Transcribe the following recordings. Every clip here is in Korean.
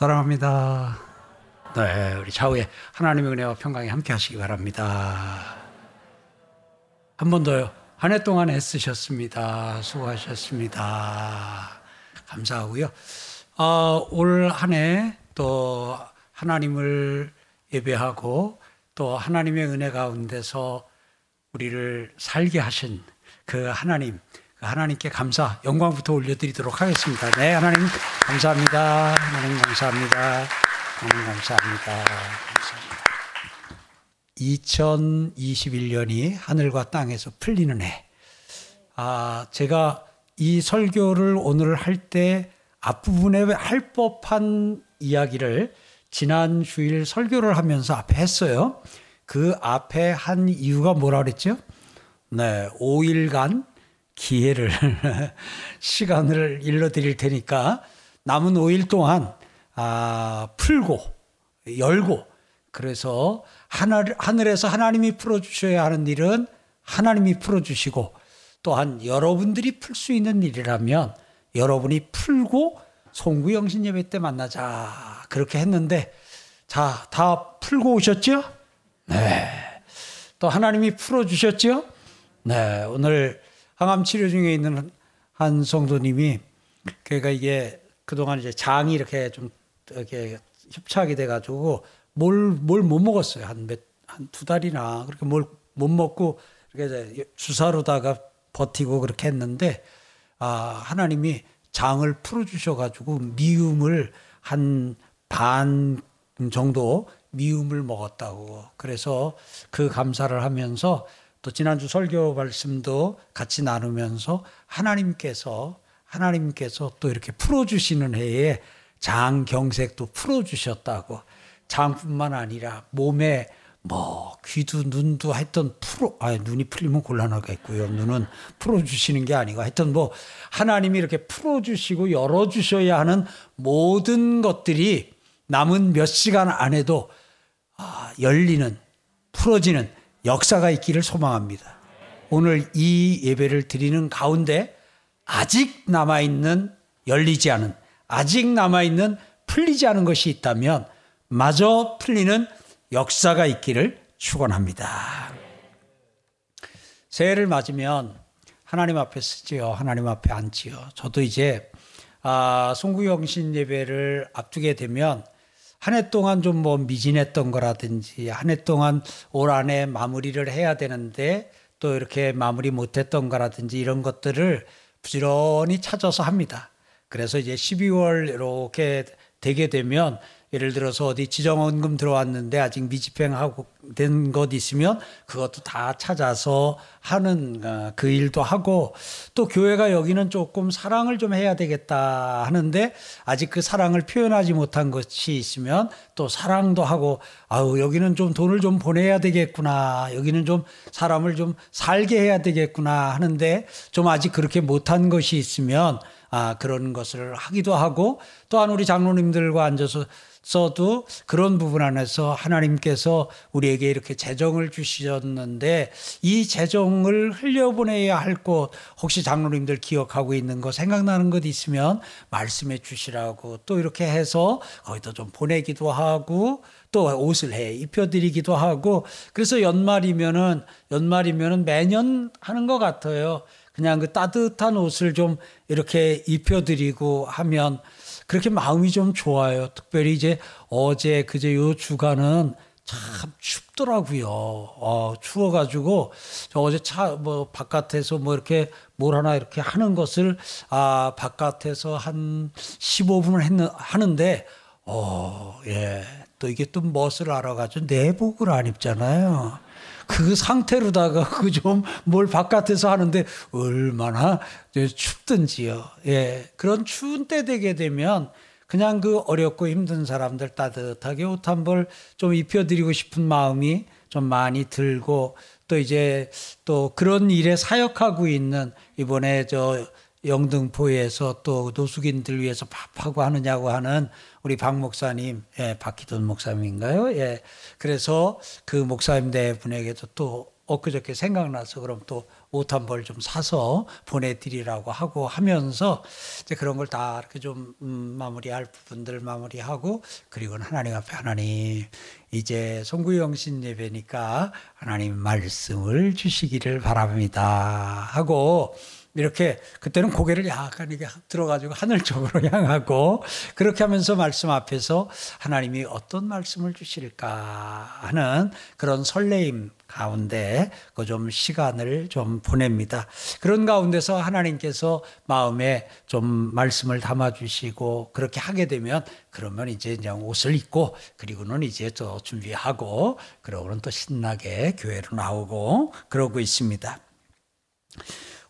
사랑합니다. 네, 우리 좌우에 하나님의 은혜와 평강이 함께 하시기 바랍니다. 한 번 더요. 한 해 동안 애쓰셨습니다. 수고하셨습니다. 감사하고요. 어, 올한 해 또 하나님을 예배하고 또 하나님의 은혜 가운데서 우리를 살게 하신 그 하나님, 하나님께 감사, 영광부터 올려드리도록 하겠습니다. 네, 하나님 감사합니다. 하나님 감사합니다. 하나님 감사합니다. 감사합니다. 2021년이 하늘과 땅에서 풀리는 해. 아, 제가 이 설교를 오늘 할 때 앞부분에 할 법한 이야기를 지난 주일 설교를 하면서 앞에 했어요. 그 앞에 한 이유가 뭐라 그랬죠? 네, 5일간 기회를 시간을 일러 드릴 테니까 남은 5일 동안 아, 풀고 열고 그래서 하늘, 하늘에서 하나님이 풀어주셔야 하는 일은 하나님이 풀어주시고 또한 여러분들이 풀 수 있는 일이라면 여러분이 풀고 송구 영신 예배 때 만나자 그렇게 했는데 자 다 풀고 오셨죠? 네. 또 하나님이 풀어 주셨죠? 네. 오늘 항암 치료 중에 있는 한 성도님이 그러니까 이게 그동안 이제 장이 이렇게 좀 이렇게 협착이 돼가지고 뭘 뭘 못 먹었어요. 한 몇 한 두 달이나 그렇게 뭘 못 먹고 이렇게 주사로다가 버티고 그렇게 했는데 아 하나님이 장을 풀어주셔가지고 미움을 한 반 정도 미움을 먹었다고. 그래서 그 감사를 하면서 또 지난주 설교 말씀도 같이 나누면서 하나님께서 하나님께서 또 이렇게 풀어주시는 해에 장 경색도 풀어주셨다고. 장뿐만 아니라 몸에 뭐 귀도 눈도 하여튼 풀어 아 눈이 풀리면 곤란하겠고요. 눈은 풀어주시는 게 아니고 하여튼 뭐 하나님이 이렇게 풀어주시고 열어주셔야 하는 모든 것들이 남은 몇 시간 안에도 아, 열리는 풀어지는 역사가 있기를 소망합니다. 오늘 이 예배를 드리는 가운데 아직 남아있는 열리지 않은, 아직 남아있는 풀리지 않은 것이 있다면 마저 풀리는 역사가 있기를 축원합니다. 새해를 맞으면 하나님 앞에 쓰지요. 하나님 앞에 앉지요. 저도 이제 아, 송구영신 예배를 앞두게 되면 한 해 동안 좀 뭐 미진했던 거라든지 한 해 동안 올 안에 마무리를 해야 되는데 또 이렇게 마무리 못했던 거라든지 이런 것들을 부지런히 찾아서 합니다. 그래서 이제 12월 이렇게 되게 되면 예를 들어서 어디 지정원금 들어왔는데 아직 미집행하고 된 것 있으면 그것도 다 찾아서 하는 어, 그 일도 하고 또 교회가 여기는 조금 사랑을 좀 해야 되겠다 하는데 아직 그 사랑을 표현하지 못한 것이 있으면 또 사랑도 하고 아우 여기는 좀 돈을 좀 보내야 되겠구나. 여기는 좀 사람을 좀 살게 해야 되겠구나 하는데 좀 아직 그렇게 못한 것이 있으면 아 그런 것을 하기도 하고 또한 우리 장로님들과 앉아서 써도 그런 부분 안에서 하나님께서 우리에게 이렇게 재정을 주셨는데 이 재정을 흘려보내야 할 곳 혹시 장로님들 기억하고 있는 거 생각나는 것 있으면 말씀해 주시라고 또 이렇게 해서 거기다 좀 보내기도 하고 또 옷을 해 입혀드리기도 하고 그래서 연말이면은 연말이면은 매년 하는 것 같아요. 그냥 그 따뜻한 옷을 좀 이렇게 입혀드리고 하면 그렇게 마음이 좀 좋아요. 특별히 이제 어제 그제 요 주간은 참 춥더라고요. 어, 추워가지고 저 어제 차 뭐 바깥에서 뭐 이렇게 뭘 하나 이렇게 하는 것을 아 바깥에서 한 15분을 했는 하는데 어 예. 또 이게 또 멋을 알아가지고 내복을 안 입잖아요. 그 상태로다가 그 좀 뭘 바깥에서 하는데 얼마나 춥든지요. 예. 그런 추운 때 되게 되면 그냥 그 어렵고 힘든 사람들 따뜻하게 옷 한 벌 좀 입혀드리고 싶은 마음이 좀 많이 들고 또 이제 또 그런 일에 사역하고 있는 이번에 저 영등포에서 또 노숙인들 위해서 밥하고 하느냐고 하는 우리 박 목사님, 예, 박희돈 목사님인가요? 예. 그래서 그 목사님 네 분에게도 또 엊그저께 생각나서 그럼 또 옷 한 벌 좀 사서 보내드리라고 하고 하면서 이제 그런 걸 다 이렇게 좀 음, 마무리할 부분들 마무리하고 그리고는 하나님 앞에 하나님 이제 송구영신 예배니까 하나님 말씀을 주시기를 바랍니다 하고 이렇게 그때는 고개를 약간 이게 들어가지고 하늘 쪽으로 향하고 그렇게 하면서 말씀 앞에서 하나님이 어떤 말씀을 주실까 하는 그런 설레임 가운데 그 좀 시간을 좀 보냅니다. 그런 가운데서 하나님께서 마음에 좀 말씀을 담아 주시고 그렇게 하게 되면 그러면 이제 그냥 옷을 입고 그리고는 이제 또 준비하고 그러고는 또 신나게 교회로 나오고 그러고 있습니다.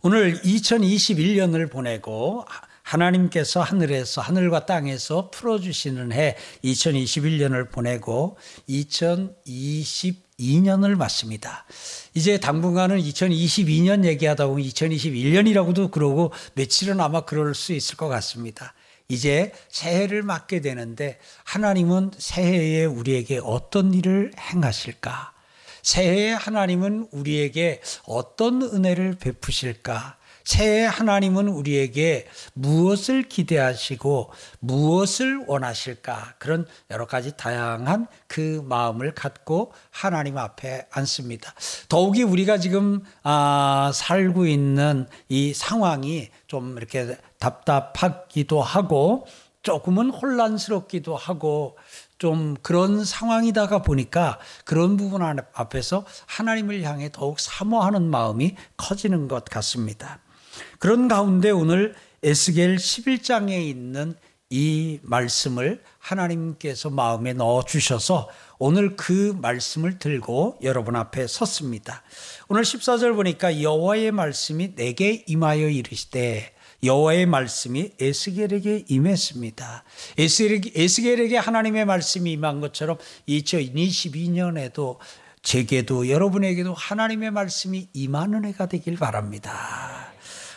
오늘 2021년을 보내고 하나님께서 하늘에서 하늘과 땅에서 풀어주시는 해 2021년을 보내고 2022년을 맞습니다. 이제 당분간은 2022년 얘기하다 보면 2021년이라고도 그러고 며칠은 아마 그럴 수 있을 것 같습니다. 이제 새해를 맞게 되는데 하나님은 새해에 우리에게 어떤 일을 행하실까? 새해에 하나님은 우리에게 어떤 은혜를 베푸실까? 새해 하나님은 우리에게 무엇을 기대하시고 무엇을 원하실까? 그런 여러 가지 다양한 그 마음을 갖고 하나님 앞에 앉습니다. 더욱이 우리가 지금 아, 살고 있는 이 상황이 좀 이렇게 답답하기도 하고 조금은 혼란스럽기도 하고 좀 그런 상황이다가 보니까 그런 부분 앞에서 하나님을 향해 더욱 사모하는 마음이 커지는 것 같습니다. 그런 가운데 오늘 에스겔 11장에 있는 이 말씀을 하나님께서 마음에 넣어 주셔서 오늘 그 말씀을 들고 여러분 앞에 섰습니다. 오늘 14절 보니까 여호와의 말씀이 내게 임하여 이르시되 여호와의 말씀이 에스겔에게 임했습니다. 에스겔에게 하나님의 말씀이 임한 것처럼 2022년에도 제게도 여러분에게도 하나님의 말씀이 임하는 해가 되길 바랍니다.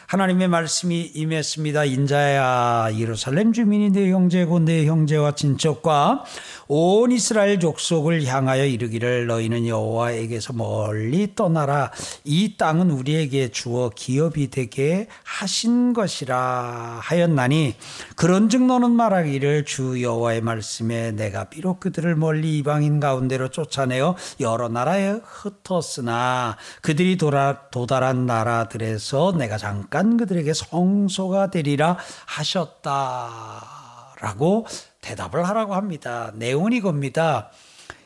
하나님의 말씀이 임했습니다. 인자야 예루살렘 주민이 내 형제고 내 형제와 친척과 온 이스라엘 족속을 향하여 이르기를 너희는 여호와에게서 멀리 떠나라. 이 땅은 우리에게 주어 기업이 되게 하신 것이라 하였나니 그런즉 너는 말하기를 주 여호와의 말씀에 내가 비록 그들을 멀리 이방인 가운데로 쫓아내어 여러 나라에 흩었으나 그들이 도달한 나라들에서 내가 잠깐 그들에게 성소가 되리라 하셨다라고 대답을 하라고 합니다. 내용은 이겁니다.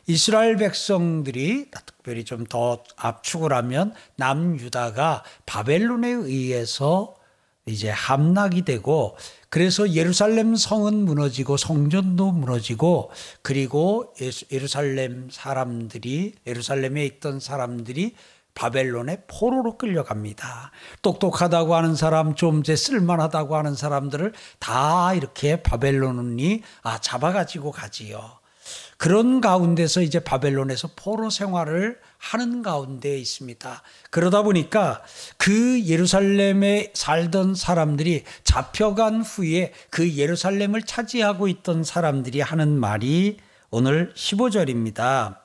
이스라엘 백성들이 특별히 좀 더 압축을 하면 남유다가 바벨론에 의해서 이제 함락이 되고 그래서 예루살렘 성은 무너지고 성전도 무너지고 그리고 예루살렘 사람들이 예루살렘에 있던 사람들이 바벨론의 포로로 끌려갑니다. 똑똑하다고 하는 사람, 좀 이제 쓸만하다고 하는 사람들을 다 이렇게 바벨론이 아, 잡아가지고 가지요. 그런 가운데서 이제 바벨론에서 포로 생활을 하는 가운데 있습니다. 그러다 보니까 그 예루살렘에 살던 사람들이 잡혀간 후에 그 예루살렘을 차지하고 있던 사람들이 하는 말이 오늘 15절입니다.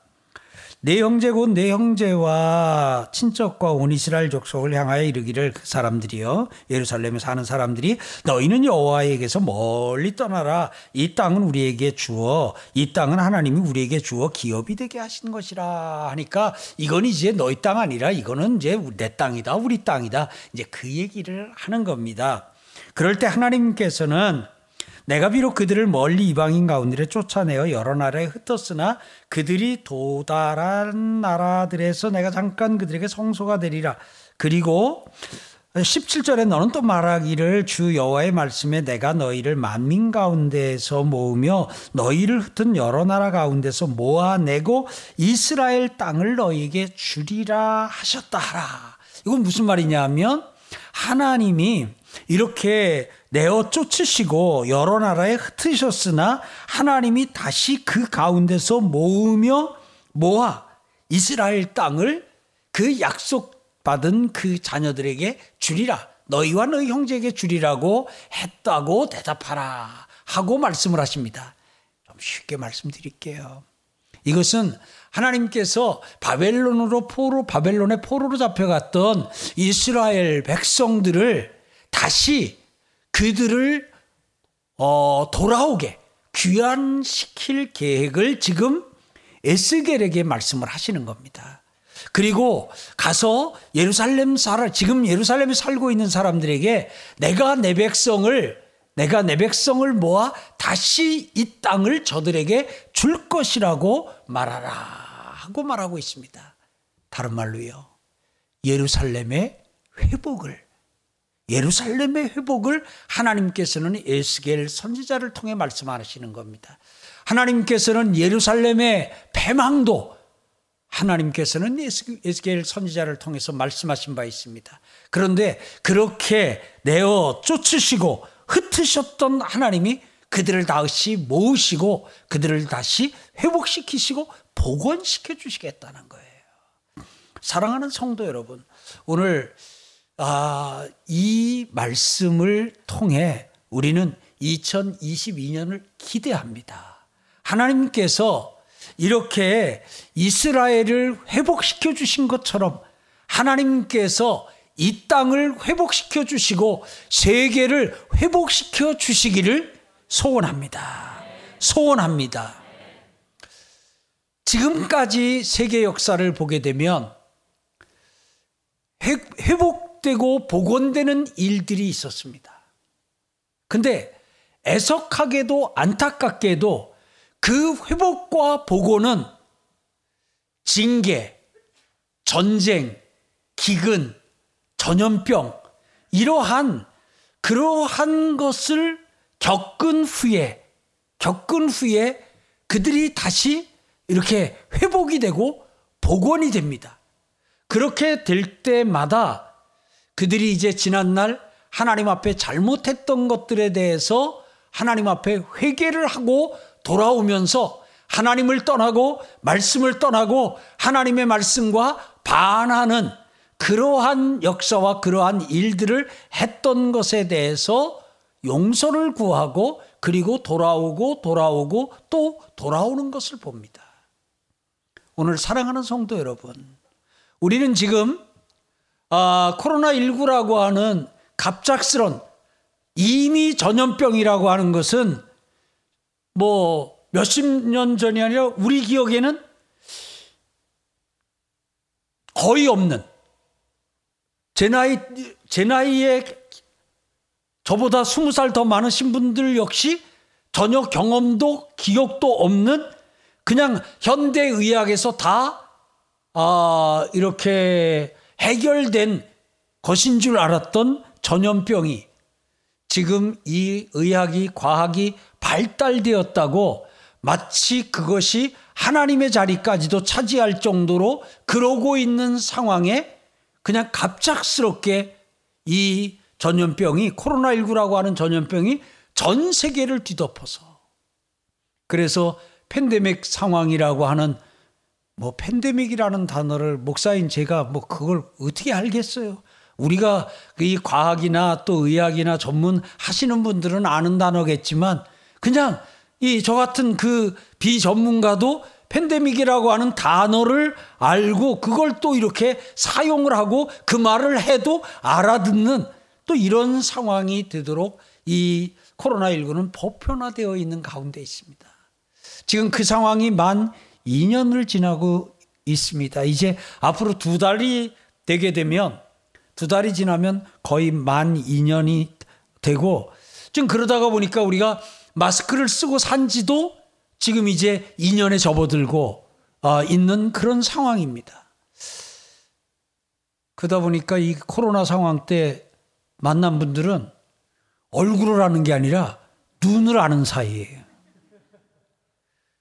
내 형제 곧 내 형제와 친척과 온 이스라엘 족속을 향하여 이르기를 그 사람들이요 예루살렘에 사는 사람들이 너희는 여호와에게서 멀리 떠나라 이 땅은 우리에게 주어 이 땅은 하나님이 우리에게 주어 기업이 되게 하신 것이라 하니까 이건 이제 너희 땅 아니라 이거는 이제 내 땅이다 우리 땅이다 이제 그 얘기를 하는 겁니다. 그럴 때 하나님께서는 내가 비록 그들을 멀리 이방인 가운데 쫓아내어 여러 나라에 흩었으나 그들이 도달한 나라들에서 내가 잠깐 그들에게 성소가 되리라. 그리고 17절에 너는 또 말하기를 주 여호와의 말씀에 내가 너희를 만민 가운데에서 모으며 너희를 흩은 여러 나라 가운데서 모아내고 이스라엘 땅을 너희에게 주리라 하셨다 하라. 이건 무슨 말이냐면 하나님이 이렇게 내어 쫓으시고 여러 나라에 흩으셨으나 하나님이 다시 그 가운데서 모으며 모아 이스라엘 땅을 그 약속받은 그 자녀들에게 주리라. 너희와 너희 형제에게 주리라고 했다고 대답하라. 하고 말씀을 하십니다. 좀 쉽게 말씀드릴게요. 이것은 하나님께서 바벨론으로 포로 바벨론의 포로로 잡혀갔던 이스라엘 백성들을 다시 그들을 어, 돌아오게 귀환시킬 계획을 지금 에스겔에게 말씀을 하시는 겁니다. 그리고 가서 예루살렘 살아 지금 예루살렘에 살고 있는 사람들에게 내가 내 백성을 내가 내 백성을 모아 다시 이 땅을 저들에게 줄 것이라고 말하라 하고 말하고 있습니다. 다른 말로요. 예루살렘의 회복을 예루살렘의 회복을 하나님께서는 에스겔 선지자를 통해 말씀하시는 겁니다. 하나님께서는 예루살렘의 패망도 하나님께서는 에스겔 선지자를 통해서 말씀하신 바 있습니다. 그런데 그렇게 내어 쫓으시고 흩으셨던 하나님이 그들을 다시 모으시고 그들을 다시 회복시키시고 복원시켜 주시겠다는 거예요. 사랑하는 성도 여러분, 오늘 아, 이 말씀을 통해 우리는 2022년을 기대합니다. 하나님께서 이렇게 이스라엘을 회복시켜 주신 것처럼 하나님께서 이 땅을 회복시켜 주시고 세계를 회복시켜 주시기를 소원합니다. 소원합니다. 지금까지 세계 역사를 보게 되면 회복 되고 복원되는 일들이 있었습니다. 근데 애석하게도 안타깝게도 그 회복과 복원은 징계, 전쟁, 기근, 전염병, 이러한, 그러한 것을 겪은 후에, 겪은 후에 그들이 다시 이렇게 회복이 되고 복원이 됩니다. 그렇게 될 때마다 그들이 이제 지난날 하나님 앞에 잘못했던 것들에 대해서 하나님 앞에 회개를 하고 돌아오면서 하나님을 떠나고 말씀을 떠나고 하나님의 말씀과 반하는 그러한 역사와 그러한 일들을 했던 것에 대해서 용서를 구하고 그리고 돌아오고 돌아오고 또 돌아오는 것을 봅니다. 오늘 사랑하는 성도 여러분, 우리는 지금 아, 코로나19라고 하는 갑작스런 이미 전염병이라고 하는 것은 뭐 몇십 년 전이 아니라 우리 기억에는 거의 없는. 제 나이 제 나이에 저보다 스무 살 더 많으신 분들 역시 전혀 경험도 기억도 없는 그냥 현대 의학에서 다 아, 이렇게 해결된 것인 줄 알았던 전염병이 지금 이 의학이 과학이 발달되었다고 마치 그것이 하나님의 자리까지도 차지할 정도로 그러고 있는 상황에 그냥 갑작스럽게 이 전염병이 코로나19라고 하는 전염병이 전 세계를 뒤덮어서 그래서 팬데믹 상황이라고 하는 뭐 팬데믹이라는 단어를 목사인 제가 뭐 그걸 어떻게 알겠어요? 우리가 이 과학이나 또 의학이나 전문 하시는 분들은 아는 단어겠지만 그냥 이 저 같은 그 비전문가도 팬데믹이라고 하는 단어를 알고 그걸 또 이렇게 사용을 하고 그 말을 해도 알아듣는 또 이런 상황이 되도록 이 코로나19는 보편화되어 있는 가운데 있습니다. 지금 그 상황이 만 2년을 지나고 있습니다. 이제 앞으로 두 달이 되게 되면 두 달이 지나면 거의 만 2년이 되고 지금 그러다가 보니까 우리가 마스크를 쓰고 산 지도 지금 이제 2년에 접어들고 어, 있는 그런 상황입니다. 그러다 보니까 이 코로나 상황 때 만난 분들은 얼굴을 아는 게 아니라 눈을 아는 사이예요.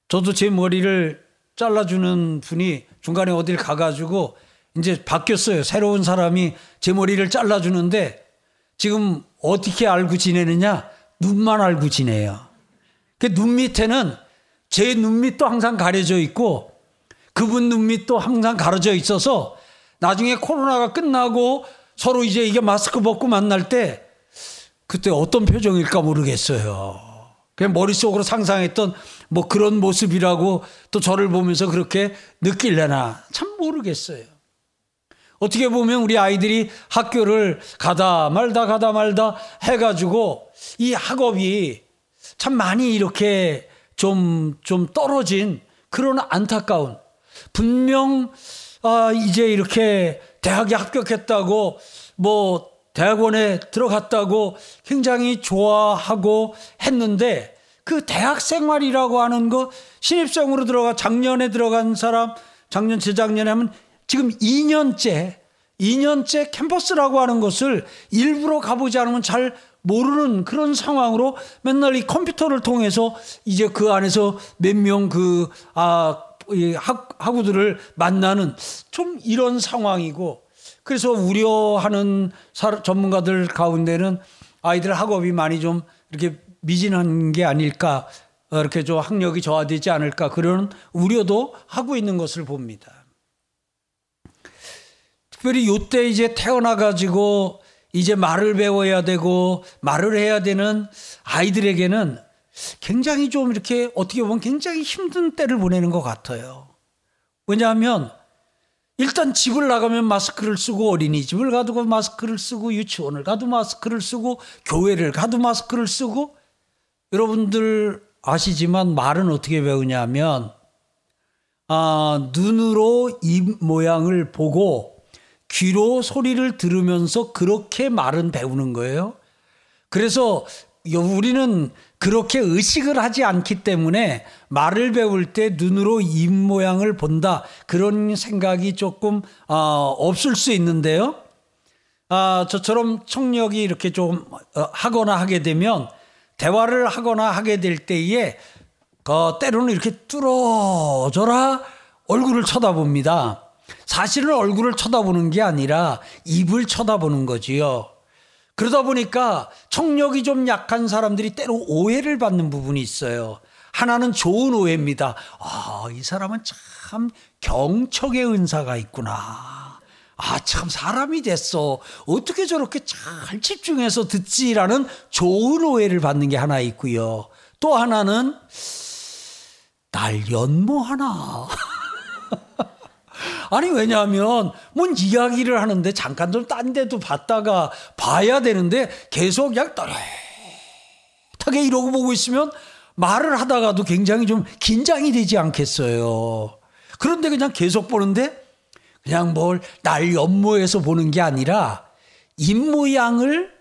저도 제 머리를 잘라주는 분이 중간에 어딜 가가지고 이제 바뀌었어요. 새로운 사람이 제 머리를 잘라주는데 지금 어떻게 알고 지내느냐? 눈만 알고 지내요. 그 눈 밑에는 제 눈 밑도 항상 가려져 있고 그분 눈 밑도 항상 가려져 있어서 나중에 코로나가 끝나고 서로 이제 이게 마스크 벗고 만날 때 그때 어떤 표정일까 모르겠어요. 그냥 머릿속으로 상상했던 뭐 그런 모습이라고 또 저를 보면서 그렇게 느낄래나 참 모르겠어요. 어떻게 보면 우리 아이들이 학교를 가다 말다 가다 말다 해가지고 이 학업이 참 많이 이렇게 좀, 좀 떨어진 그런 안타까운 분명 아, 이제 이렇게 대학에 합격했다고 뭐 대학원에 들어갔다고 굉장히 좋아하고 했는데 그 대학 생활이라고 하는 거 신입생으로 들어가 작년에 들어간 사람 작년 재작년에 하면 지금 2년째 2년째 캠퍼스라고 하는 것을 일부러 가보지 않으면 잘 모르는 그런 상황으로 맨날 이 컴퓨터를 통해서 이제 그 안에서 몇 명 그, 아, 학, 학우들을 만나는 좀 이런 상황이고 그래서 우려하는 전문가들 가운데는 아이들 학업이 많이 좀 이렇게 미진한 게 아닐까 이렇게 좀 학력이 저하되지 않을까 그런 우려도 하고 있는 것을 봅니다. 특별히 요때 이제 태어나 가지고 이제 말을 배워야 되고 말을 해야 되는 아이들에게는 굉장히 좀 이렇게 어떻게 보면 굉장히 힘든 때를 보내는 것 같아요. 왜냐하면 일단 집을 나가면 마스크를 쓰고 어린이집을 가도 마스크를 쓰고 유치원을 가도 마스크를 쓰고 교회를 가도 마스크를 쓰고 여러분들 아시지만 말은 어떻게 배우냐면 아, 눈으로 입 모양을 보고 귀로 소리를 들으면서 그렇게 말은 배우는 거예요. 그래서 우리는 그렇게 의식을 하지 않기 때문에 말을 배울 때 눈으로 입 모양을 본다 그런 생각이 조금 어, 없을 수 있는데요. 아, 저처럼 청력이 이렇게 좀 어, 하거나 하게 되면 대화를 하거나 하게 될 때에 그 때로는 이렇게 뚫어져라 얼굴을 쳐다봅니다. 사실은 얼굴을 쳐다보는 게 아니라 입을 쳐다보는 거지요. 그러다 보니까 청력이 좀 약한 사람들이 때로 오해를 받는 부분이 있어요. 하나는 좋은 오해입니다. 아, 이 사람은 참 경척의 은사가 있구나. 아, 참 사람이 됐어. 어떻게 저렇게 잘 집중해서 듣지라는 좋은 오해를 받는 게 하나 있고요. 또 하나는 날 연모하나. 아니 왜냐하면 뭔 이야기를 하는데 잠깐 좀 딴 데도 봤다가 봐야 되는데 계속 그냥 떠렷하게 이러고 보고 있으면 말을 하다가도 굉장히 좀 긴장이 되지 않겠어요. 그런데 그냥 계속 보는데 그냥 뭘 날 연모해서 보는 게 아니라 입모양을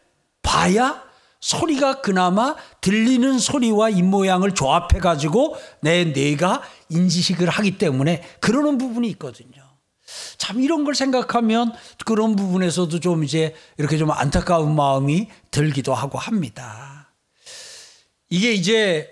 봐야 소리가 그나마 들리는 소리와 입모양을 조합해 가지고 내 뇌가 인지식을 하기 때문에 그러는 부분이 있거든요. 참 이런 걸 생각하면 그런 부분에서도 좀 이제 이렇게 좀 안타까운 마음이 들기도 하고 합니다. 이게 이제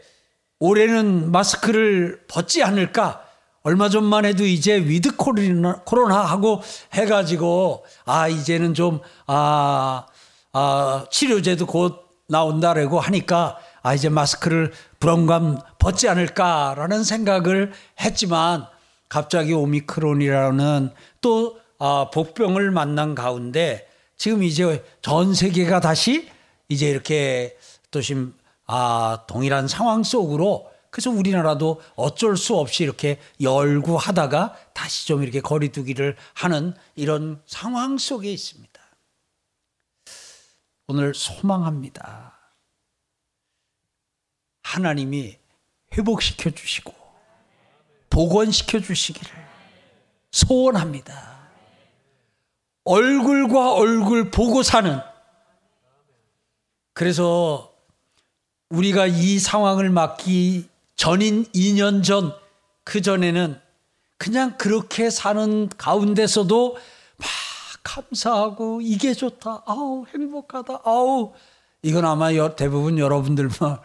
올해는 마스크를 벗지 않을까? 얼마 전만 해도 이제 with 코로나, 코로나 하고 해가지고, 아, 이제는 좀, 아, 아, 치료제도 곧 나온다라고 하니까, 아, 이제 마스크를 불안감 벗지 않을까라는 생각을 했지만, 갑자기 오미크론이라는 또 아, 복병을 만난 가운데 지금 이제 전 세계가 다시 이제 이렇게 또 지금 아, 동일한 상황 속으로 그래서 우리나라도 어쩔 수 없이 이렇게 열고 하다가 다시 좀 이렇게 거리두기를 하는 이런 상황 속에 있습니다. 오늘 소망합니다. 하나님이 회복시켜 주시고 복원시켜 주시기를 소원합니다. 얼굴과 얼굴 보고 사는 그래서 우리가 이 상황을 맞기 전인 2년 전 그 전에는 그냥 그렇게 사는 가운데서도 막 감사하고 이게 좋다. 아우 행복하다. 아우 이건 아마 대부분 여러분들만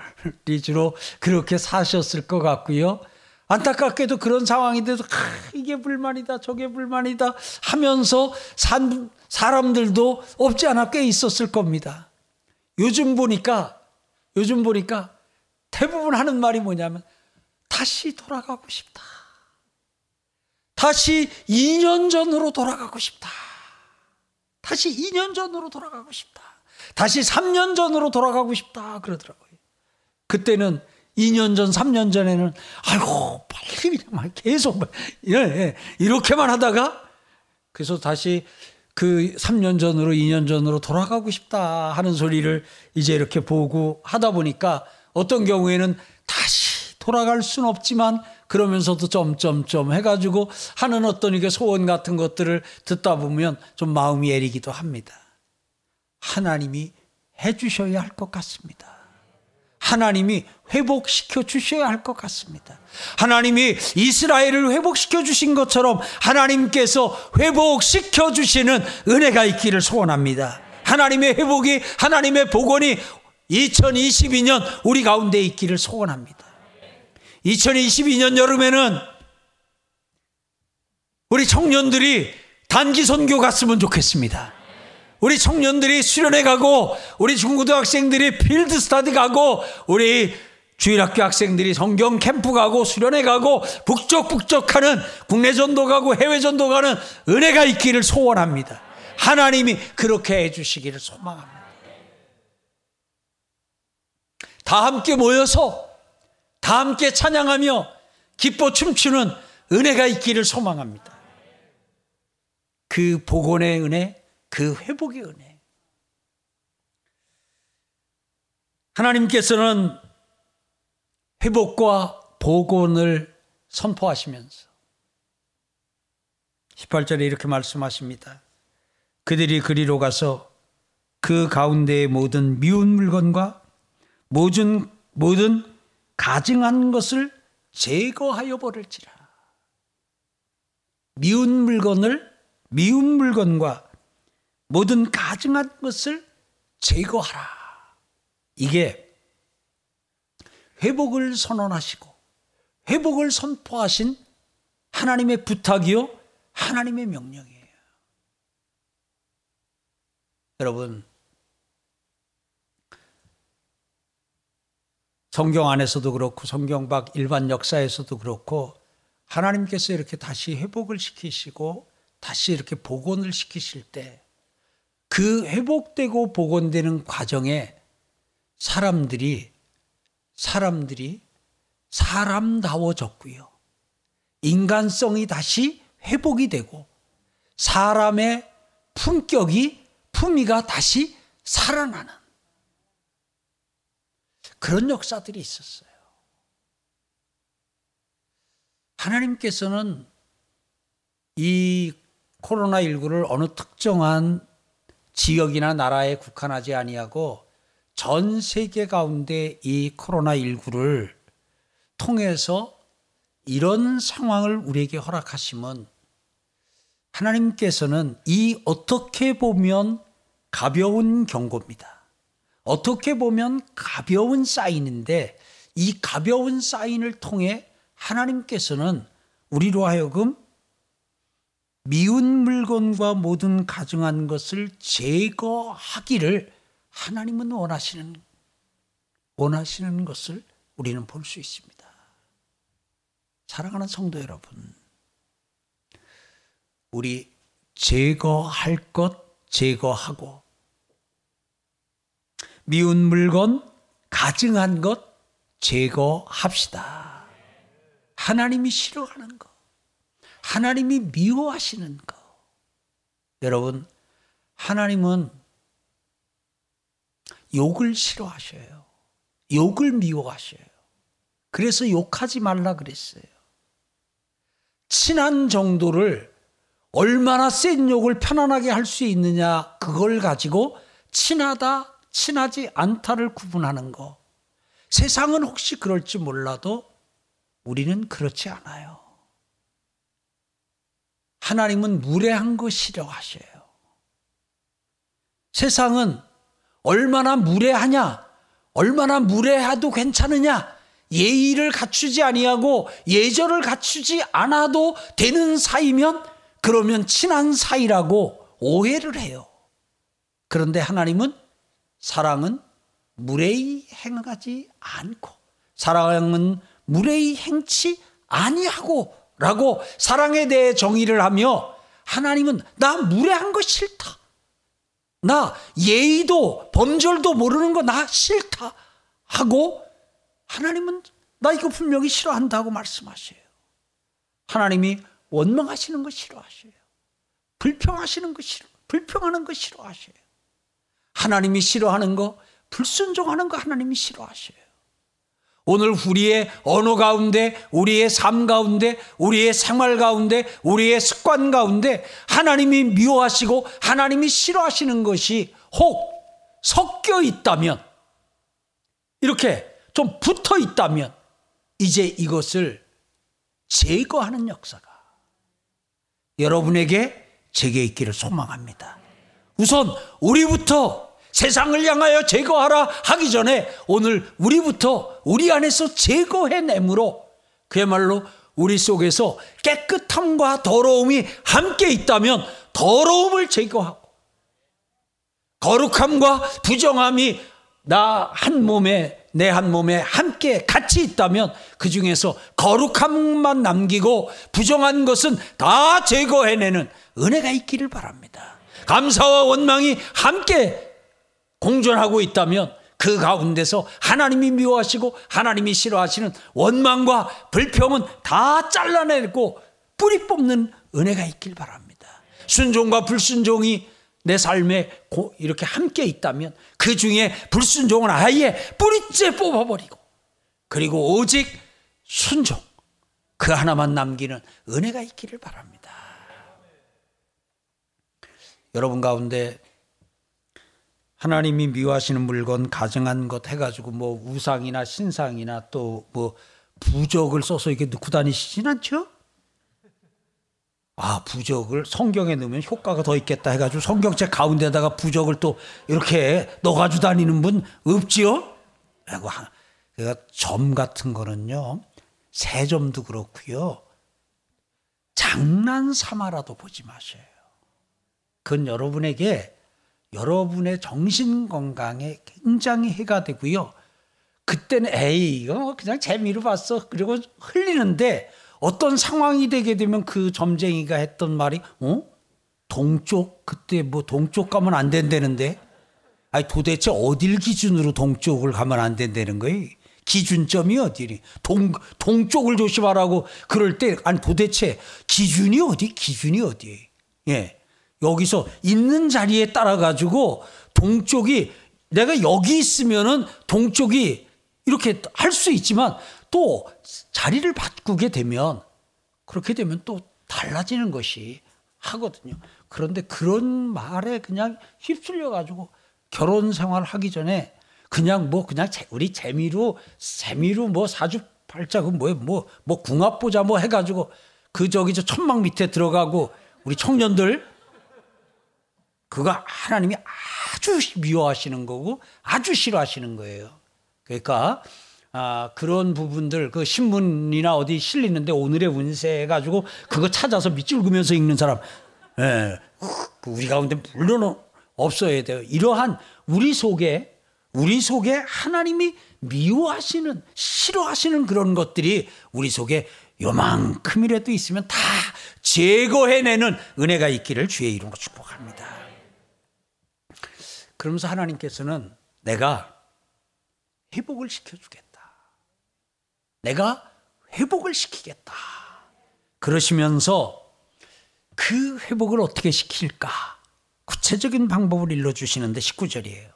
주로 그렇게 사셨을 것 같고요. 안타깝게도 그런 상황인데도 아, 이게 불만이다 저게 불만이다 하면서 산 사람들도 없지 않아 꽤 있었을 겁니다. 요즘 보니까 요즘 보니까 대부분 하는 말이 뭐냐면 다시 돌아가고 싶다. 다시 2년 전으로 돌아가고 싶다. 다시 2년 전으로 돌아가고 싶다. 다시 3년 전으로 돌아가고 싶다. 그러더라고요. 그때는 2년 전, 3년 전에는 아이고 빨리 그냥 계속 예, 예, 이렇게만 하다가 그래서 다시 그 3년 전으로 2년 전으로 돌아가고 싶다 하는 소리를 이제 이렇게 보고 하다 보니까 어떤 경우에는 다시 돌아갈 수는 없지만 그러면서도 점점점 해가지고 하는 어떤 이게 소원 같은 것들을 듣다 보면 좀 마음이 애리기도 합니다. 하나님이 해주셔야 할 것 같습니다. 하나님이 회복시켜 주셔야 할 것 같습니다. 하나님이 이스라엘을 회복시켜 주신 것처럼 하나님께서 회복시켜 주시는 은혜가 있기를 소원합니다. 하나님의 회복이, 하나님의 복원이 2022년 우리 가운데 있기를 소원합니다. 2022년 여름에는 우리 청년들이 단기 선교 갔으면 좋겠습니다. 우리 청년들이 수련회 가고 우리 중고등학생들이 필드 스타디 가고 우리 주일학교 학생들이 성경 캠프 가고 수련회 가고 북적북적 하는 국내 전도 가고 해외 전도 가는 은혜가 있기를 소원합니다. 하나님이 그렇게 해 주시기를 소망합니다. 다 함께 모여서 다 함께 찬양하며 기뻐 춤추는 은혜가 있기를 소망합니다. 그 복원의 은혜, 그 회복의 은혜. 하나님께서는 회복과 복원을 선포하시면서 18절에 이렇게 말씀하십니다. 그들이 그리로 가서 그 가운데의 모든 미운 물건과 모든 모든 가증한 것을 제거하여 버릴지라. 미운 물건을 미운 물건과 모든 가증한 것을 제거하라. 이게 회복을 선언하시고 회복을 선포하신 하나님의 부탁이요 하나님의 명령이에요. 여러분 성경 안에서도 그렇고 성경 밖 일반 역사에서도 그렇고 하나님께서 이렇게 다시 회복을 시키시고 다시 이렇게 복원을 시키실 때 그 회복되고 복원되는 과정에 사람들이 사람들이 사람다워졌고요. 인간성이 다시 회복이 되고 사람의 품격이 품위가 다시 살아나는 그런 역사들이 있었어요. 하나님께서는 이 코로나19를 어느 특정한 지역이나 나라에 국한하지 아니하고 전 세계 가운데 이 코로나19를 통해서 이런 상황을 우리에게 허락하시면 하나님께서는 이 어떻게 보면 가벼운 경고입니다. 어떻게 보면 가벼운 사인인데 이 가벼운 사인을 통해 하나님께서는 우리로 하여금 미운 물건과 모든 가증한 것을 제거하기를 하나님은 원하시는 원하시는 것을 우리는 볼 수 있습니다. 사랑하는 성도 여러분, 우리 제거할 것 제거하고 미운 물건, 가증한 것 제거합시다. 하나님이 싫어하는 것, 하나님이 미워하시는 것. 여러분, 하나님은 욕을 싫어하셔요. 욕을 미워하셔요. 그래서 욕하지 말라 그랬어요. 친한 정도를 얼마나 센 욕을 편안하게 할 수 있느냐, 그걸 가지고 친하다, 친하지 않다를 구분하는 거. 세상은 혹시 그럴지 몰라도 우리는 그렇지 않아요. 하나님은 무례한 거 싫어하셔요. 세상은 얼마나 무례하냐, 얼마나 무례해도 괜찮으냐, 예의를 갖추지 아니하고 예절을 갖추지 않아도 되는 사이면 그러면 친한 사이라고 오해를 해요. 그런데 하나님은 사랑은 무례히 행하지 않고 사랑은 무례히 행치 아니하고 라고 사랑에 대해 정의를 하며 하나님은 나 무례한 거 싫다. 나 예의도 범절도 모르는 거 나 싫다. 하고 하나님은 나 이거 분명히 싫어한다고 말씀하셔요. 하나님이 원망하시는 거 싫어하셔요. 불평하시는 거 싫어. 불평하는 거 싫어하셔요. 하나님이 싫어하는 거, 불순종하는 거 하나님이 싫어하셔요. 오늘 우리의 언어 가운데, 우리의 삶 가운데, 우리의 생활 가운데, 우리의 습관 가운데 하나님이 미워하시고 하나님이 싫어하시는 것이 혹 섞여 있다면, 이렇게 좀 붙어 있다면, 이제 이것을 제거하는 역사가 여러분에게 제게 있기를 소망합니다. 우선 우리부터 세상을 향하여 제거하라 하기 전에 오늘 우리부터 우리 안에서 제거해내므로 그야말로 우리 속에서 깨끗함과 더러움이 함께 있다면 더러움을 제거하고 거룩함과 부정함이 나 한 몸에 내 한 몸에 함께 같이 있다면 그 중에서 거룩함만 남기고 부정한 것은 다 제거해내는 은혜가 있기를 바랍니다. 감사와 원망이 함께 공존하고 있다면 그 가운데서 하나님이 미워하시고 하나님이 싫어하시는 원망과 불평은 다 잘라내고 뿌리 뽑는 은혜가 있길 바랍니다. 순종과 불순종이 내 삶에 이렇게 함께 있다면 그 중에 불순종은 아예 뿌리째 뽑아버리고 그리고 오직 순종 그 하나만 남기는 은혜가 있기를 바랍니다. 여러분 가운데 하나님이 미워하시는 물건 가정한 것 해가지고 뭐 우상이나 신상이나 또 뭐 부적을 써서 이렇게 넣고 다니시진 않죠? 아 부적을 성경에 넣으면 효과가 더 있겠다 해가지고 성경책 가운데다가 부적을 또 이렇게 넣어가지고 다니는 분 없지요? 그러니까 점 같은 거는요 세 점도 그렇고요 장난 삼아라도 보지 마세요. 그건 여러분에게 여러분의 정신 건강에 굉장히 해가 되고요. 그때는 에이 이거 그냥 재미로 봤어 그리고 흘리는데 어떤 상황이 되게 되면 그 점쟁이가 했던 말이 어 동쪽 그때 뭐 동쪽 가면 안 된다는데 아니 도대체 어딜 기준으로 동쪽을 가면 안 된다는 거예요. 기준점이 어디니? 동 동쪽을 조심하라고 그럴 때 아니 도대체 기준이 어디? 기준이 어디? 예. 여기서 있는 자리에 따라 가지고 동쪽이 내가 여기 있으면은 동쪽이 이렇게 할 수 있지만 또 자리를 바꾸게 되면 그렇게 되면 또 달라지는 것이 하거든요. 그런데 그런 말에 그냥 휩쓸려 가지고 결혼 생활 하기 전에 그냥 뭐 그냥 우리 재미로 재미로 뭐 사주 팔자고 뭐뭐 뭐 궁합 보자 뭐 해가지고 그 저기 저 천막 밑에 들어가고 우리 청년들 그거 하나님이 아주 미워하시는 거고 아주 싫어하시는 거예요. 그러니까 아, 그런 부분들 그 신문이나 어디 실리는데 오늘의 운세 해가지고 그거 찾아서 밑줄 그면서 읽는 사람, 예, 그 우리 가운데 물론 없어야 돼요. 이러한 우리 속에 우리 속에 하나님이 미워하시는 싫어하시는 그런 것들이 우리 속에 요만큼이라도 있으면 다 제거해내는 은혜가 있기를 주의 이름으로 축복합니다. 그러면서 하나님께서는 내가 회복을 시켜주겠다. 내가 회복을 시키겠다. 그러시면서 그 회복을 어떻게 시킬까? 구체적인 방법을 일러주시는데 19절이에요.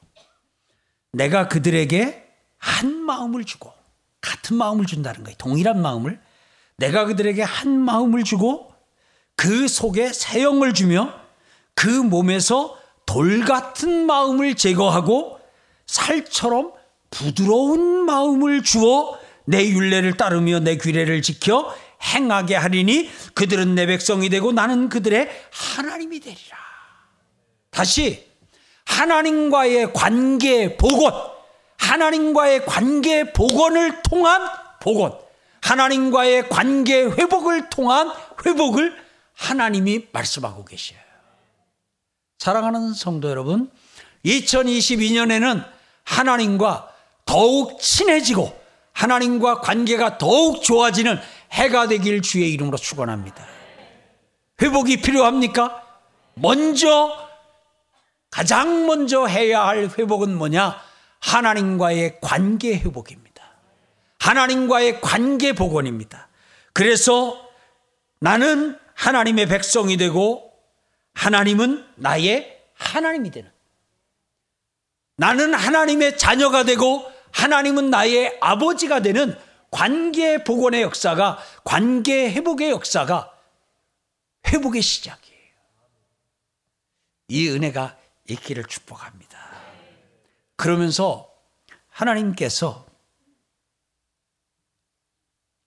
내가 그들에게 한 마음을 주고, 같은 마음을 준다는 거예요. 동일한 마음을. 내가 그들에게 한 마음을 주고, 그 속에 새 영을 주며, 그 몸에서 돌 같은 마음을 제거하고 살처럼 부드러운 마음을 주어 내 윤례를 따르며 내 규례를 지켜 행하게 하리니 그들은 내 백성이 되고 나는 그들의 하나님이 되리라. 다시 하나님과의 관계 복원, 하나님과의 관계 복원을 통한 복원, 하나님과의 관계 회복을 통한 회복을 하나님이 말씀하고 계셔요. 사랑하는 성도 여러분, 2022년에는 하나님과 더욱 친해지고 하나님과 관계가 더욱 좋아지는 해가 되길 주의 이름으로 축원합니다. 회복이 필요합니까? 먼저 가장 먼저 해야 할 회복은 뭐냐? 하나님과의 관계 회복입니다. 하나님과의 관계 복원입니다. 그래서 나는 하나님의 백성이 되고 하나님은 나의 하나님이 되는. 나는 하나님의 자녀가 되고 하나님은 나의 아버지가 되는 관계 복원의 역사가 관계 회복의 역사가 회복의 시작이에요. 이 은혜가 있기를 축복합니다. 그러면서 하나님께서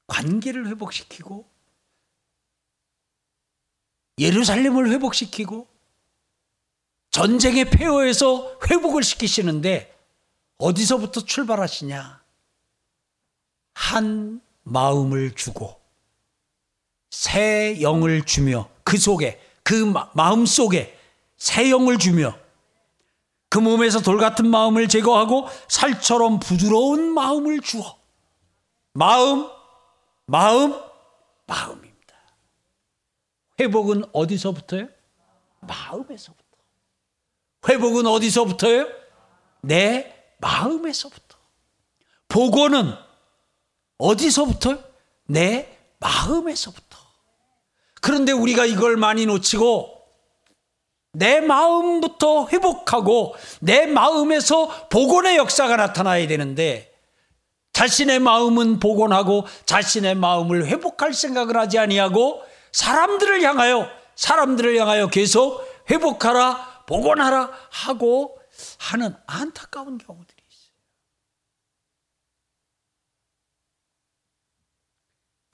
관계를 회복시키고 예루살렘을 회복시키고 전쟁의 폐허에서 회복을 시키시는데 어디서부터 출발하시냐? 한 마음을 주고 새 영을 주며 그 속에 그 마음 속에 새 영을 주며 그 몸에서 돌 같은 마음을 제거하고 살처럼 부드러운 마음을 주어 마음 마음 마음입니다. 회복은 어디서부터요? 마음에서부터. 회복은 어디서부터요? 내 마음에서부터. 복원은 어디서부터요? 내 마음에서부터. 그런데 우리가 이걸 많이 놓치고 내 마음부터 회복하고 내 마음에서 복원의 역사가 나타나야 되는데 자신의 마음은 복원하고 자신의 마음을 회복할 생각을 하지 아니하고 사람들을 향하여 사람들을 향하여 계속 회복하라 복원하라 하고 하는 안타까운 경우들이 있어요.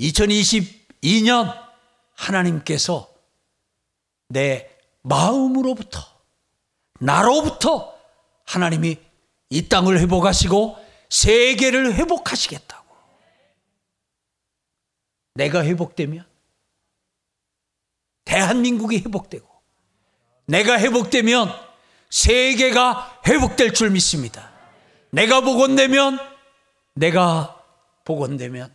2022년 하나님께서 내 마음으로부터 나로부터 하나님이 이 땅을 회복하시고 세계를 회복하시겠다고. 내가 회복되면 대한민국이 회복되고 내가 회복되면 세계가 회복될 줄 믿습니다. 내가 복원되면 내가 복원되면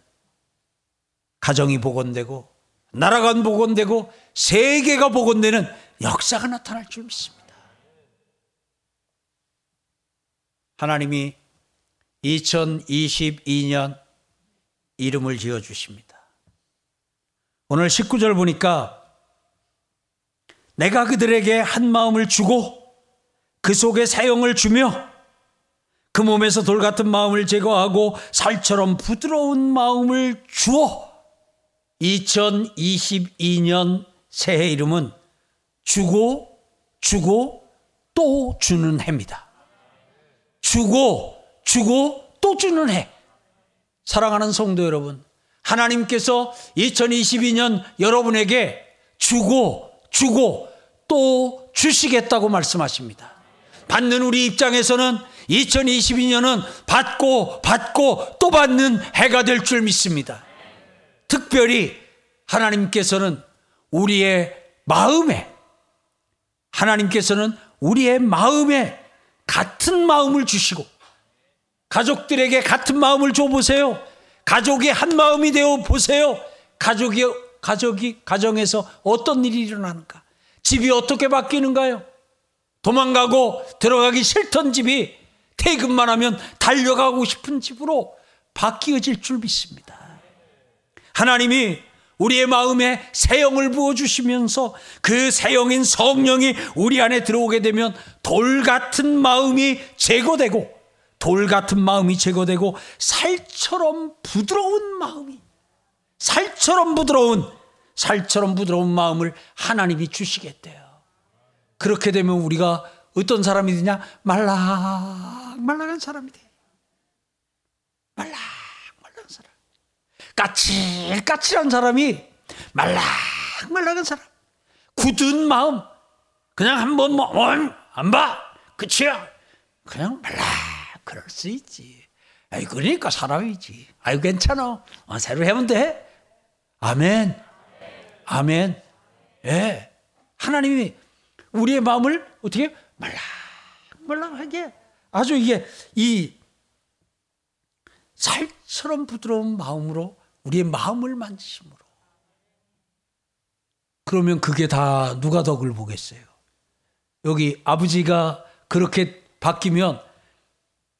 가정이 복원되고 나라가 복원되고 세계가 복원되는 역사가 나타날 줄 믿습니다. 하나님이 2022년 이름을 지어 주십니다. 오늘 19절 보니까 내가 그들에게 한 마음을 주고 그 속에 사용을 주며 그 몸에서 돌 같은 마음을 제거하고 살처럼 부드러운 마음을 주어 2022년 새해 이름은 주고 주고 또 주는 해입니다. 주고 주고 또 주는 해. 사랑하는 성도 여러분, 하나님께서 2022년 여러분에게 주고 주고 또 주시겠다고 말씀하십니다. 받는 우리 입장에서는 2022년은 받고 받고 또 받는 해가 될 줄 믿습니다. 특별히 하나님께서는 우리의 마음에 하나님께서는 우리의 마음에 같은 마음을 주시고 가족들에게 같은 마음을 줘 보세요. 가족이 한 마음이 되어 보세요. 가족이 가족이 가정에서 어떤 일이 일어나는가? 집이 어떻게 바뀌는가요? 도망가고 들어가기 싫던 집이 퇴근만 하면 달려가고 싶은 집으로 바뀌어질 줄 믿습니다. 하나님이 우리의 마음에 새 영을 부어 주시면서 그 새 영인 성령이 우리 안에 들어오게 되면 돌 같은 마음이 제거되고 돌 같은 마음이 제거되고 살처럼 부드러운 마음이 살처럼 부드러운 살처럼 부드러운 마음을 하나님이 주시겠대요. 그렇게 되면 우리가 어떤 사람이 되냐? 말랑 말랑한 사람이 돼. 말랑 말랑한 사람. 까칠까칠한 사람이 말랑 말랑한 사람. 굳은 마음. 그냥 한번 뭐안 봐. 그치야. 그냥 말랑 그럴 수 있지. 아이 그러니까 사람이지. 아이 괜찮아. 어, 새로 해면 돼. 아멘. 아멘. 예. 하나님이 우리의 마음을 어떻게 말랑말랑하게 아주 이게 이 살처럼 부드러운 마음으로 우리의 마음을 만지심으로 그러면 그게 다 누가 덕을 보겠어요? 여기 아버지가 그렇게 바뀌면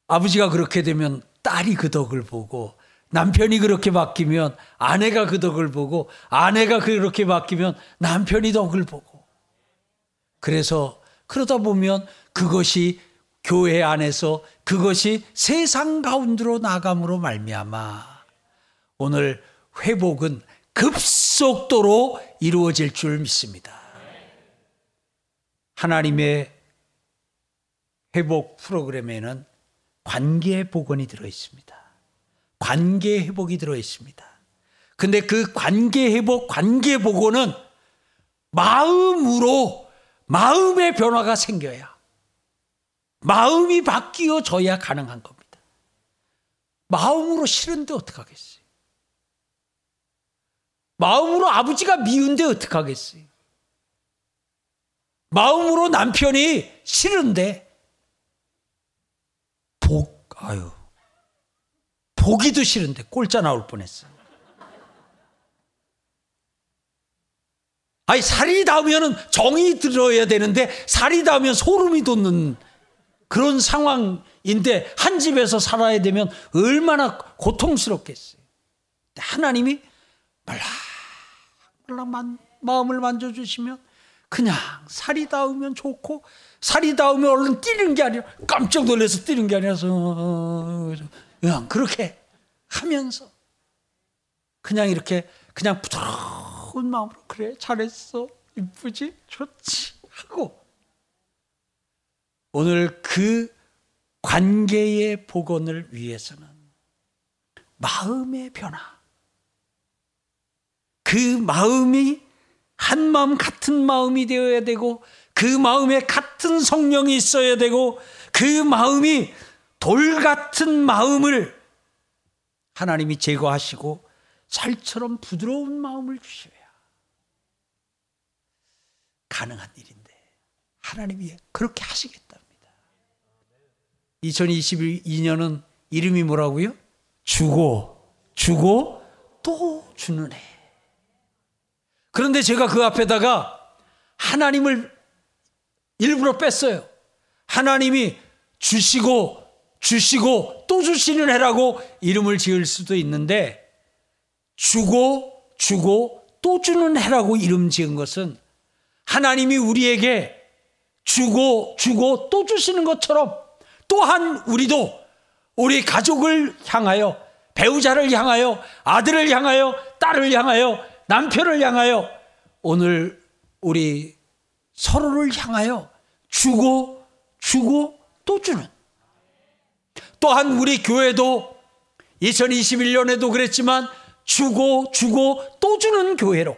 아버지가 그렇게 되면 딸이 그 덕을 보고 남편이 그렇게 바뀌면 아내가 그 덕을 보고 아내가 그렇게 바뀌면 남편이 덕을 보고 그래서 그러다 보면 그것이 교회 안에서 그것이 세상 가운데로 나감으로 말미암아 오늘 회복은 급속도로 이루어질 줄 믿습니다. 하나님의 회복 프로그램에는 관계 복원이 들어 있습니다. 관계 회복이 들어 있습니다. 근데 그 관계 회복, 관계 복원은 마음으로 마음의 변화가 생겨야 마음이 바뀌어져야 가능한 겁니다. 마음으로 싫은데 어떡하겠어요? 마음으로 아버지가 미운데 어떡하겠어요? 마음으로 남편이 싫은데 복, 아유. 보기도 싫은데 꼴짜 나올 뻔했어. 아니, 살이 닿으면 정이 들어야 되는데, 살이 닿으면 소름이 돋는 그런 상황인데, 한 집에서 살아야 되면 얼마나 고통스럽겠어요. 하나님이 말랑말랑 마음을 만져주시면, 그냥 살이 닿으면 좋고, 살이 닿으면 얼른 뛰는 게 아니라 깜짝 놀라서 뛰는 게 아니라서 그냥 그렇게 하면서 그냥 이렇게 그냥 부드러운 마음으로 그래 잘했어 이쁘지 좋지 하고 오늘 그 관계의 복원을 위해서는 마음의 변화 그 마음이 한 마음 같은 마음이 되어야 되고 그 마음에 같은 성령이 있어야 되고 그 마음이 돌 같은 마음을 하나님이 제거하시고 살처럼 부드러운 마음을 주셔야 가능한 일인데 하나님이 그렇게 하시겠답니다. 2022년은 이름이 뭐라고요? 주고 주고 또 주는 해. 그런데 제가 그 앞에다가 하나님을 일부러 뺐어요. 하나님이 주시고 주시고 또 주시는 해라고 이름을 지을 수도 있는데 주고 주고 또 주는 해라고 이름 지은 것은 하나님이 우리에게 주고 주고 또 주시는 것처럼 또한 우리도 우리 가족을 향하여 배우자를 향하여 아들을 향하여 딸을 향하여 남편을 향하여 오늘 우리 서로를 향하여 주고 주고 또 주는 또한 우리 교회도 2021년에도 그랬지만 주고 주고 또 주는 교회로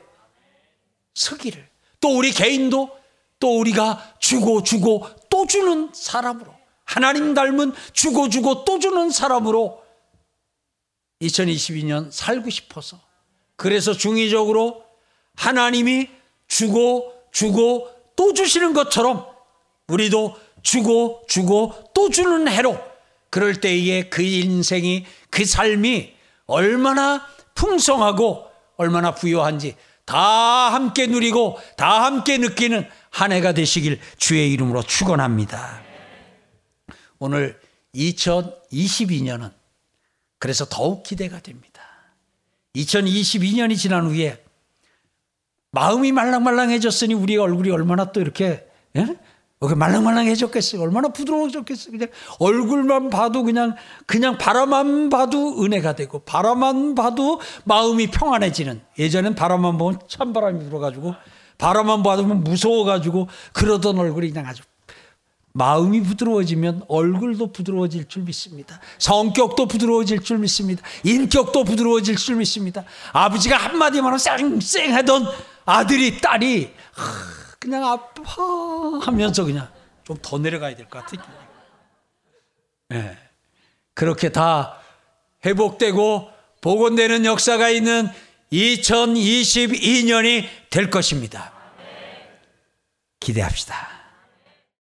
서기를 또 우리 개인도 또 우리가 주고 주고 또 주는 사람으로 하나님 닮은 주고 주고 또 주는 사람으로 2022년 살고 싶어서 그래서 중의적으로 하나님이 주고 주고 또 주시는 것처럼 우리도 주고 주고 또 주는 해로 그럴 때에 그 인생이 그 삶이 얼마나 풍성하고 얼마나 부유한지 다 함께 누리고 다 함께 느끼는 한 해가 되시길 주의 이름으로 축원합니다. 오늘 2022년은 그래서 더욱 기대가 됩니다. 2022년이 지난 후에 마음이 말랑말랑해졌으니 우리 얼굴이 얼마나 또 이렇게 예? 말랑말랑해졌겠어요. 얼마나 부드러워졌겠어요. 그냥 얼굴만 봐도 그냥 그냥 바라만 봐도 은혜가 되고 바라만 봐도 마음이 평안해지는. 예전엔 바람만 보면 찬바람이 불어가지고 바람만 받으면 무서워가지고 그러던 얼굴이 그냥 아주 마음이 부드러워지면 얼굴도 부드러워질 줄 믿습니다. 성격도 부드러워질 줄 믿습니다. 인격도 부드러워질 줄 믿습니다. 아버지가 한마디만 하면 쌩쌩하던 아들이 딸이 그냥 아파 하면서 그냥 좀 더 내려가야 될 것 같아요. 네. 그렇게 다 회복되고 복원되는 역사가 있는 2022년이 될 것입니다. 기대합시다.